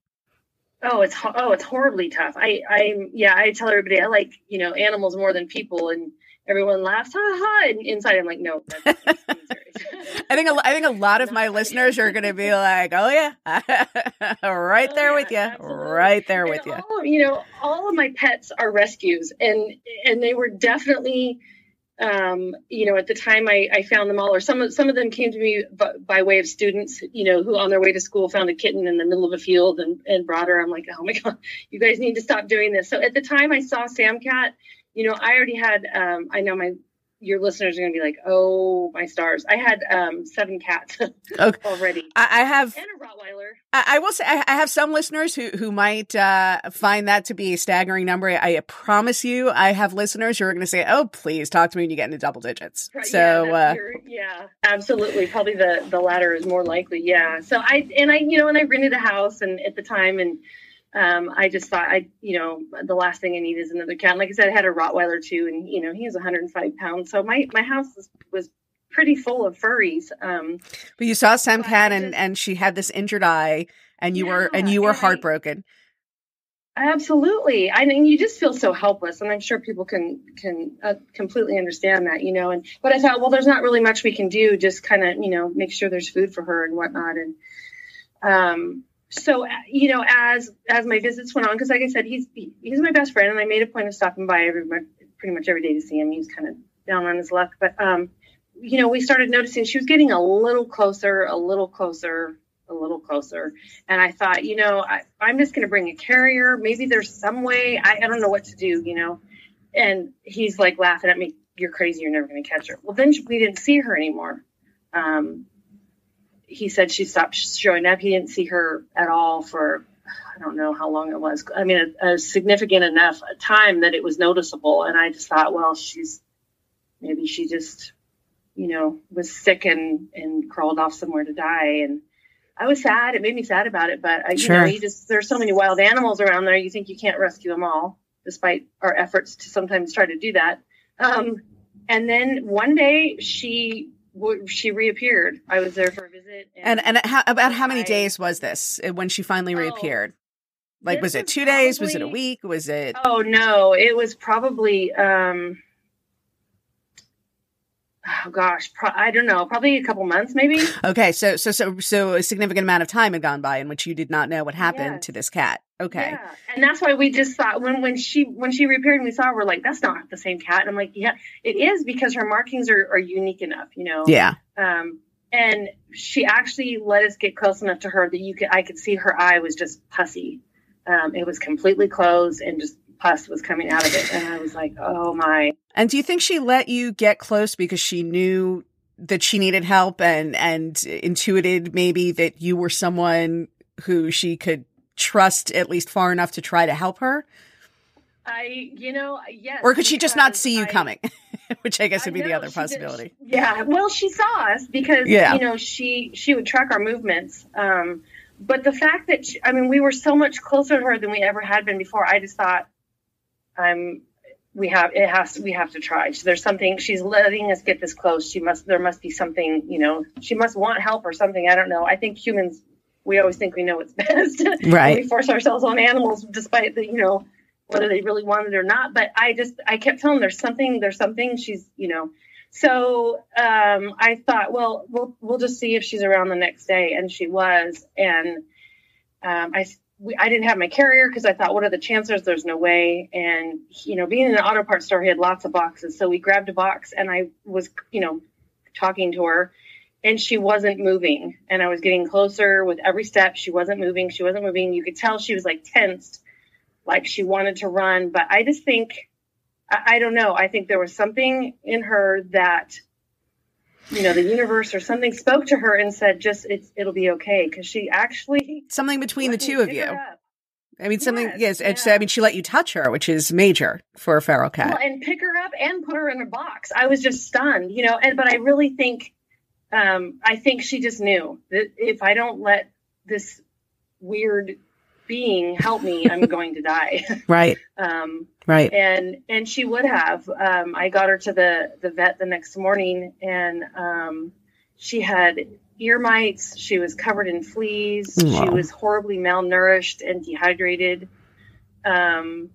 Oh, it's oh, it's horribly tough. I, I, yeah, I tell everybody I like you know animals more than people, and everyone laughs, ha ha. And inside, I'm like, no. (laughs) I think a, I think a lot of my listeners are going to be like, oh yeah, (laughs) right Oh, there yeah, with you, absolutely. right there And with you. All, you know, all of my pets are rescues, and and they were definitely, um, you know, at the time I, I found them all, or some of some of them came to me by, by way of students, you know, who on their way to school found a kitten in the middle of a field and and brought her. I'm like, oh my (laughs) god, you guys need to stop doing this. So at the time I saw Samcat, you know, I already had, um, I know my your listeners are going to be like, oh my stars, I had um, seven cats (laughs) Okay. already. I, I have And a Rottweiler. I, I will say I, I have some listeners who who might uh, find that to be a staggering number. I, promise you, I have listeners who are going to say, "Oh, please talk to me when you get into double digits." Right, So, yeah, uh, your- yeah, absolutely. Probably the the latter is more likely. Yeah. So I and I, you know, and I rented a house, and at the time, and um, I just thought I, you know, the last thing I need is another cat. And like I said, I had a Rottweiler too, and you know, he was 105 pounds. So my my house was, was pretty full of furries. Um, but you saw Sam Cat, I and just- and she had this injured eye, and you were and you were and I- heartbroken. Absolutely. I mean, you just feel so helpless, and I'm sure people can can uh, completely understand that, you know. And but I thought, well, there's not really much we can do. Just kind of, you know, make sure there's food for her and whatnot. And um, so, uh, you know, as as my visits went on, because like I said, he's he's my best friend, and I made a point of stopping by every pretty much every day to see him. He's kind of down on his luck, but um, you know, we started noticing she was getting a little closer, a little closer, a little closer. And I thought, you know, I, I'm just going to bring a carrier. Maybe there's some way. I, I don't know what to do, you know. And he's like laughing at me. You're crazy. You're never going to catch her. Well, then we didn't see her anymore. Um, he said she stopped showing up. He didn't see her at all for I don't know how long it was. I mean, a, a significant enough time that it was noticeable. And I just thought, well, she's maybe she just, you know, was sick and and crawled off somewhere to die. And I was sad. It made me sad about it. But I, you Sure. know, you just there's so many wild animals around there. You think you can't rescue them all, despite our efforts to sometimes try to do that. Um, and then one day she she reappeared. I was there for a visit. And and how, about how many I- days was this uh, when she finally Oh, reappeared? Like, was it was two days? Was it a week? Was it? Oh no, it was probably um oh gosh, pro- I don't know, probably a couple months maybe. Okay, so so so so a significant amount of time had gone by in which you did not know what happened Yes. to this cat. Okay. Yeah. And that's why we just thought when when she when she reappeared and we saw her, we're like, that's not the same cat. And I'm like, yeah, it is because her markings are, are unique enough, you know. Yeah. Um and she actually let us get close enough to her that you could I could see her eye was just pussy. Um, it was completely closed and just pus was coming out of it. And I was like, oh my And do you think she let you get close because she knew that she needed help and and intuited maybe that you were someone who she could trust at least far enough to try to help her? I, you know, yes. Or could she just not see you I- coming? (laughs) Which I guess would be the other she did- possibility. yeah, well, she saw us because Yeah. you know she she would track our movements. Um, but the fact that she, I mean, we were so much closer to her than we ever had been before. I just thought, I'm. We have it has we have to try. So There's something she's letting us get this close. She must there must be something you know she must want help or something. I don't know. I think humans we always think we know what's (laughs) best. Right. we force ourselves on animals despite the you know whether they really want it or not but i just i kept telling them there's something there's something she's you know so um i thought well we'll we'll just see if she's around the next day and she was and um i we, I didn't have my carrier because I thought, what are the chances? There's no way. And, you know, being in an auto parts store, he had lots of boxes. So we grabbed a box and I was, you know, talking to her and she wasn't moving. And I was getting closer with every step. She wasn't moving. She wasn't moving. You could tell she was like tensed, like she wanted to run. But I just think, I, I don't know. I think there was something in her that, you know, the universe or something spoke to her and said, just, it's, it'll be okay. Cause she actually, Something between the two of you. up. I mean, something. Yes, Yes, yeah. I mean, she let you touch her, which is major for a feral cat. Well, and pick her up and put her in a box. I was just stunned, you know. And but I really think, um, I think she just knew that if I don't let this weird being help me, I'm (laughs) going to die. (laughs) right. um, Right. and and she would have. Um, I got her to the the vet the next morning, and um, she had ear mites. She was covered in fleas. Wow. She was horribly malnourished and dehydrated. Um,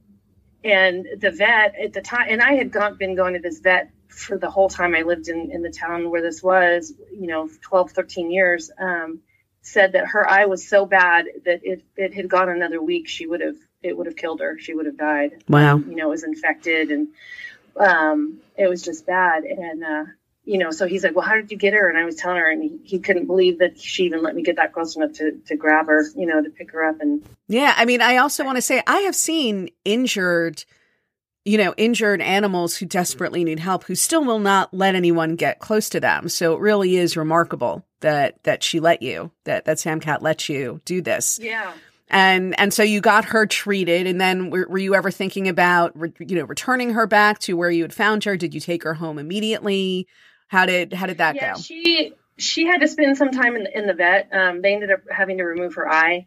and the vet at the time, and I had gone, been going to this vet for the whole time I lived in, in the town where this was, you know, 12, 13 years, um, said that her eye was so bad that if it had gone another week, she would have, it would have killed her. She would have died. Wow. You know, it was infected and, um, it was just bad. And, uh, you know, so he's like, well, how did you get her? And I was telling her, and he, he couldn't believe that she even let me get that close enough to, to grab her, you know, to pick her up. And yeah, I mean, I also want to say I have seen injured, you know, injured animals who desperately need help who still will not let anyone get close to them. So it really is remarkable that, that she let you, that, that Sam Cat let you do this. Yeah and and so you got her treated and then were, were you ever thinking about re, you know returning her back to where you had found her did you take her home immediately how did how did that yeah, go? She she had to spend some time in the, in the vet. Um, they ended up having to remove her eye.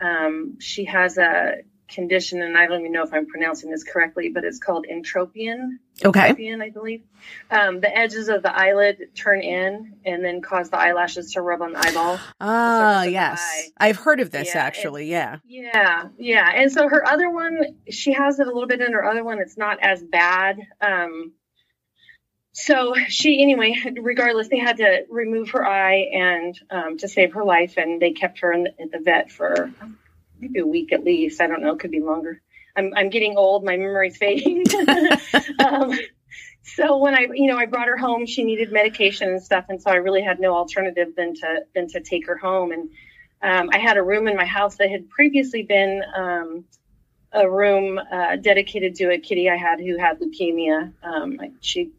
Um, she has a condition, and I don't even know if I'm pronouncing this correctly, but it's called entropion. Okay. Entropion, I believe. Um, the edges of the eyelid turn in and then cause the eyelashes to rub on the eyeball. Ah, yes. I've heard of this yeah, actually. yeah. Yeah. Yeah. And so her other one, she has it a little bit in her other one. It's not as bad. Um, so she anyway regardless they had to remove her eye and um, to save her life and they kept her in at the vet for maybe a week at least. I don't know. It could be longer. I'm, I'm getting old. My memory's fading. (laughs) Um, so when i you know i brought her home she needed medication and stuff and so i really had no alternative than to than to take her home. And um, i had a room in my house that had previously been um, a room uh, dedicated to a kitty i had who had leukemia. Um, she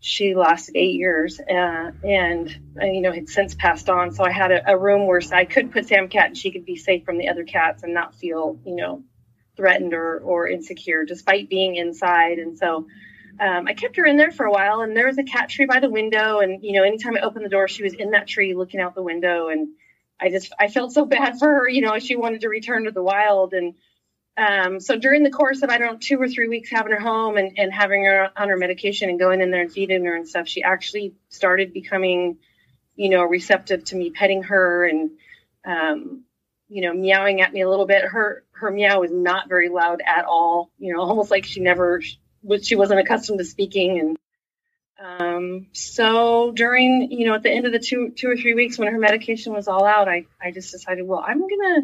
she lasted eight years uh, and uh, you know had since passed on. So i had a, a, room where i could put sam cat and she could be safe from the other cats and not feel you know threatened or, or insecure despite being inside. And so um, i kept her in there for a while and there was a cat tree by the window. And you know anytime i opened the door she was in that tree looking out the window. And i just i felt so bad for her you know she wanted to return to the wild. And um, so during the course of I don't know two or three weeks having her home and, and having her on her medication and going in there and feeding her and stuff, she actually started becoming, you know, receptive to me petting her and, um, you know, meowing at me a little bit. Her her meow was not very loud at all. You know, (laughs) almost like she never was. She wasn't accustomed to speaking and. Um, so during, you know, at the end of the two, two or three weeks when her medication was all out, I, I just decided, well, I'm going to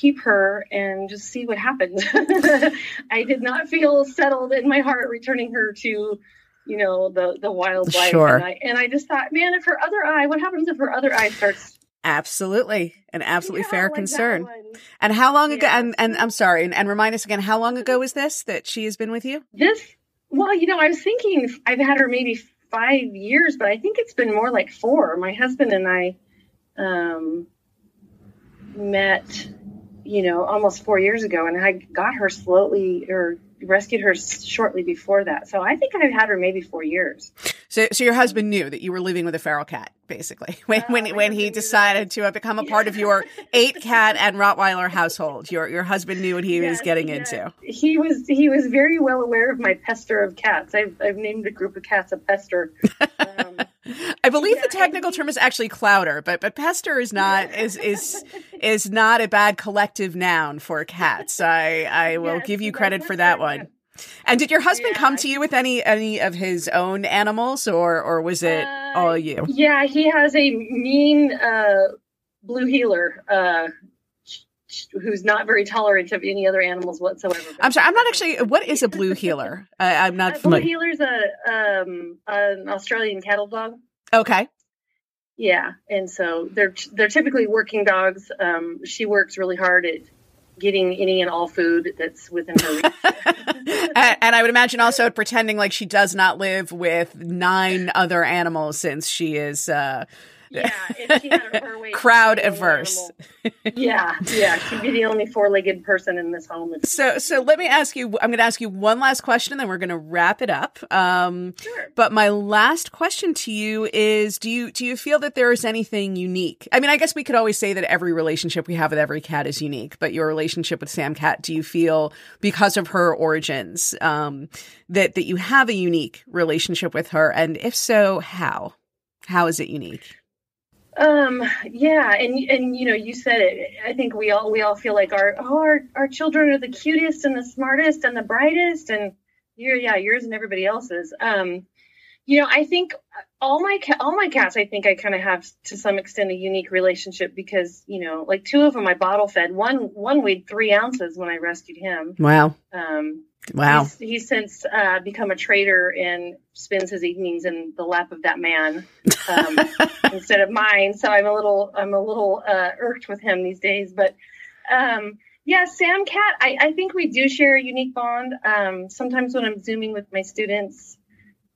keep her and just see what happens. (laughs) I did not feel settled in my heart returning her to, you know, the the wild life. Sure. And I, and I just thought, man, if her other eye, what happens if her other eye starts? Absolutely, an absolutely yeah, fair like concern. And how long ago? And, and I'm sorry, and, and remind us again, how long ago was this that she has been with you? This, well, you know, I was thinking I've had her maybe five years, but I think it's been more like four. My husband and I um, met you know, almost four years ago, and I got her slowly or rescued her shortly before that. So I think I've had her maybe four years. So, so your husband knew that you were living with a feral cat, basically, when (laughs) uh, when when he decided to become a yeah. part of your (laughs) eight cat and Rottweiler household. Your your husband knew what he yes, was getting yes. into. He was he was very well aware of my pester of cats. I've I've named a group of cats a pester. Um, (laughs) I believe yeah, the technical term is actually clowder, but but pester is not is is is not a bad collective noun for cats. I I will yes, give you credit for that one. And did your husband yeah. come to you with any any of his own animals, or or was it uh, all you? Yeah, he has a mean uh, blue heeler. Uh, who's not very tolerant of any other animals whatsoever. I'm sorry, I'm not actually. What is a blue heeler? (laughs) I, am not. Blue heeler's a um, an Australian cattle dog. Okay. Yeah, and so they're they're typically working dogs. Um, she works really hard at getting any and all food that's within her reach. (laughs) and, and, I would imagine also pretending like she does not live with nine other animals since she is uh, yeah, if she had her way, (laughs) crowd averse. (laughs) yeah, yeah, she'd be the only four-legged person in this home. So, so let me ask you. I'm going to ask you one last question, and then we're going to wrap it up. Um, sure. But my last question to you is: Do you do you feel that there is anything unique? I mean, I guess we could always say that every relationship we have with every cat is unique, but your relationship with Sam Cat, do you feel because of her origins um, that that you have a unique relationship with her, and if so, how? How is it unique? Um, yeah, and and you know, you said it. I think we all we all feel like our oh our our children are the cutest and the smartest and the brightest, and you're yeah yours and everybody else's. Um, you know, I think all my all my cats, I think I kind of have to some extent a unique relationship because you know, like two of them I bottle fed. One one weighed three ounces when I rescued him. Wow. Um, Wow. He's, he's since uh, become a traitor and spends his evenings in the lap of that man um, (laughs) instead of mine. So I'm a little I'm a little uh, irked with him these days. But um, yeah, Sam Cat, I, I think we do share a unique bond. Um, sometimes when I'm zooming with my students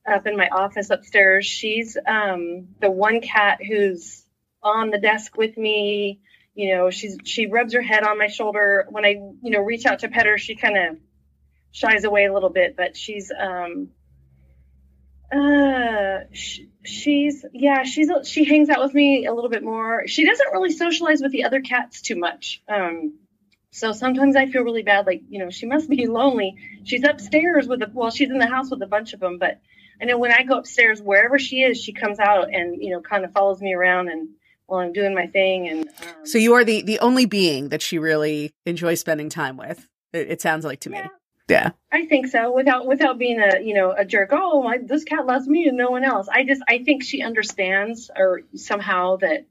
up in my office upstairs, she's um, the one cat who's on the desk with me. You know, she's she rubs her head on my shoulder when I you know reach out to pet her. She kind of shies away a little bit, but she's um uh she, she's yeah she's she hangs out with me a little bit more. She doesn't really socialize with the other cats too much. Um so sometimes I feel really bad like, you know, she must be (laughs) lonely. She's upstairs with a well, she's in the house with a bunch of them, but I know when I go upstairs wherever she is, she comes out and, you know, kind of follows me around and while I'm doing my thing and um, So you are the the only being that she really enjoys spending time with. It, it sounds like to me. Yeah. Yeah. I think so. Without without being a you know a jerk. Oh, my, this cat loves me and no one else. I just I think she understands or somehow that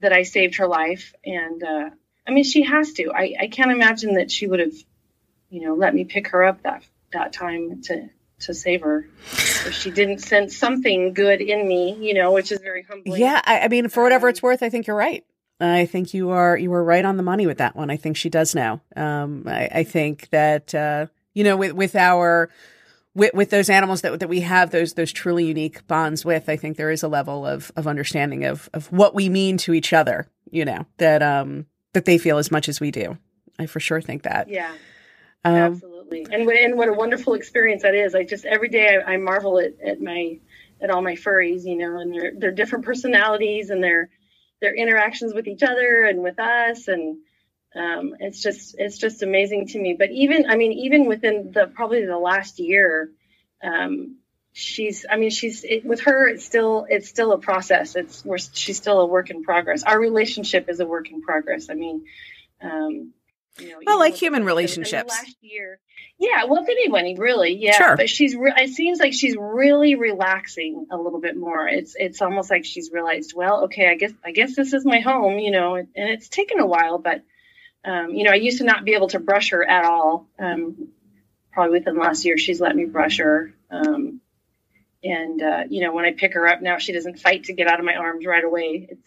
that I saved her life. And uh, I mean, she has to. I I can't imagine that she would have, you know, let me pick her up that that time to to save her. If she didn't sense something good in me, you know, which is very humbling. Yeah, I, I mean, for whatever Um, it's worth, I think you're right. I think you are you were right on the money with that one. I think she does know. Um, I, I think that uh, you know, with with our with, with those animals that that we have those those truly unique bonds with, I think there is a level of of understanding of of what we mean to each other. You know that um that they feel as much as we do. I for sure think that. Yeah. Um, Absolutely. And what, and what a wonderful experience that is. I just every day I, I marvel at, at my at all my furries, you know, and their their different personalities and their their interactions with each other and with us and um, it's just it's just amazing to me. But even I mean even within the probably the last year, um, she's I mean she's it, with her it's still it's still a process. It's we're she's still a work in progress. Our relationship is a work in progress. I mean. Um, you know, Well, like human in- in the relationships. last year, yeah. Well, with anybody, really, yeah. Sure. But she's. Re- it seems like she's really relaxing a little bit more. It's. It's almost like she's realized. Well, okay, I guess. I guess this is my home. You know, and it's taken a while, but. Um, you know, I used to not be able to brush her at all. Um, probably within last year, she's let me brush her. Um, and uh, you know, when I pick her up now, she doesn't fight to get out of my arms right away. It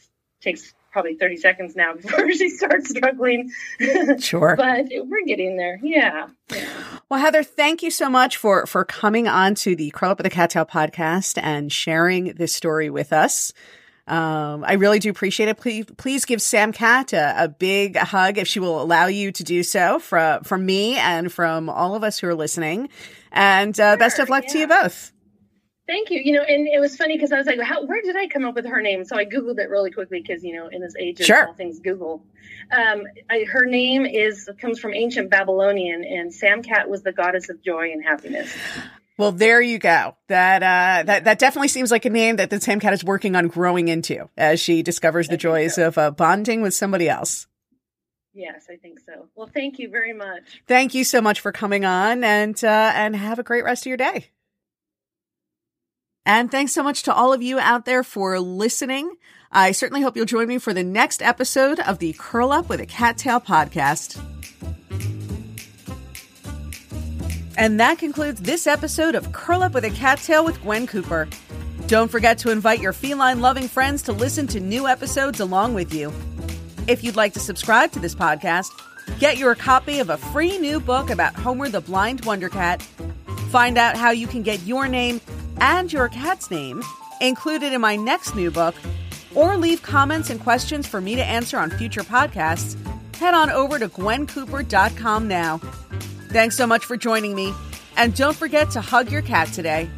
takes probably 30 seconds now (laughs) before she starts struggling. (laughs) sure. but we're getting there. Yeah. yeah. Well, Heather, thank you so much for for coming on to the Curl Up with a Cat Tale podcast and sharing this story with us. Um, I really do appreciate it. Please, please give Sam Cat a, a big hug if she will allow you to do so from from me and from all of us who are listening. And uh, best of Sure, luck to you yeah. both. Thank you. You know, and it was funny because I was like, How, where did I come up with her name? So I Googled it really quickly because, you know, in this age of Sure. all things Google. Um, I, her name is comes from ancient Babylonian, and Samcat was the goddess of joy and happiness. Well, there you go. That uh, that that definitely seems like a name that the Sam Cat is working on growing into as she discovers the joys so. of uh, bonding with somebody else. Yes, I think so. Well, thank you very much. Thank you so much for coming on and uh, and have a great rest of your day. And thanks so much to all of you out there for listening. I certainly hope you'll join me for the next episode of the Curl Up with a Cat Tale podcast. And that concludes this episode of Curl Up with a Cat Tale with Gwen Cooper. Don't forget to invite your feline loving friends to listen to new episodes along with you. If you'd like to subscribe to this podcast, get your copy of a free new book about Homer the Blind Wonder Cat, find out how you can get your name and your cat's name included in my next new book, or leave comments and questions for me to answer on future podcasts, head on over to gwencooper.com now. Thanks so much for joining me, and don't forget to hug your cat today.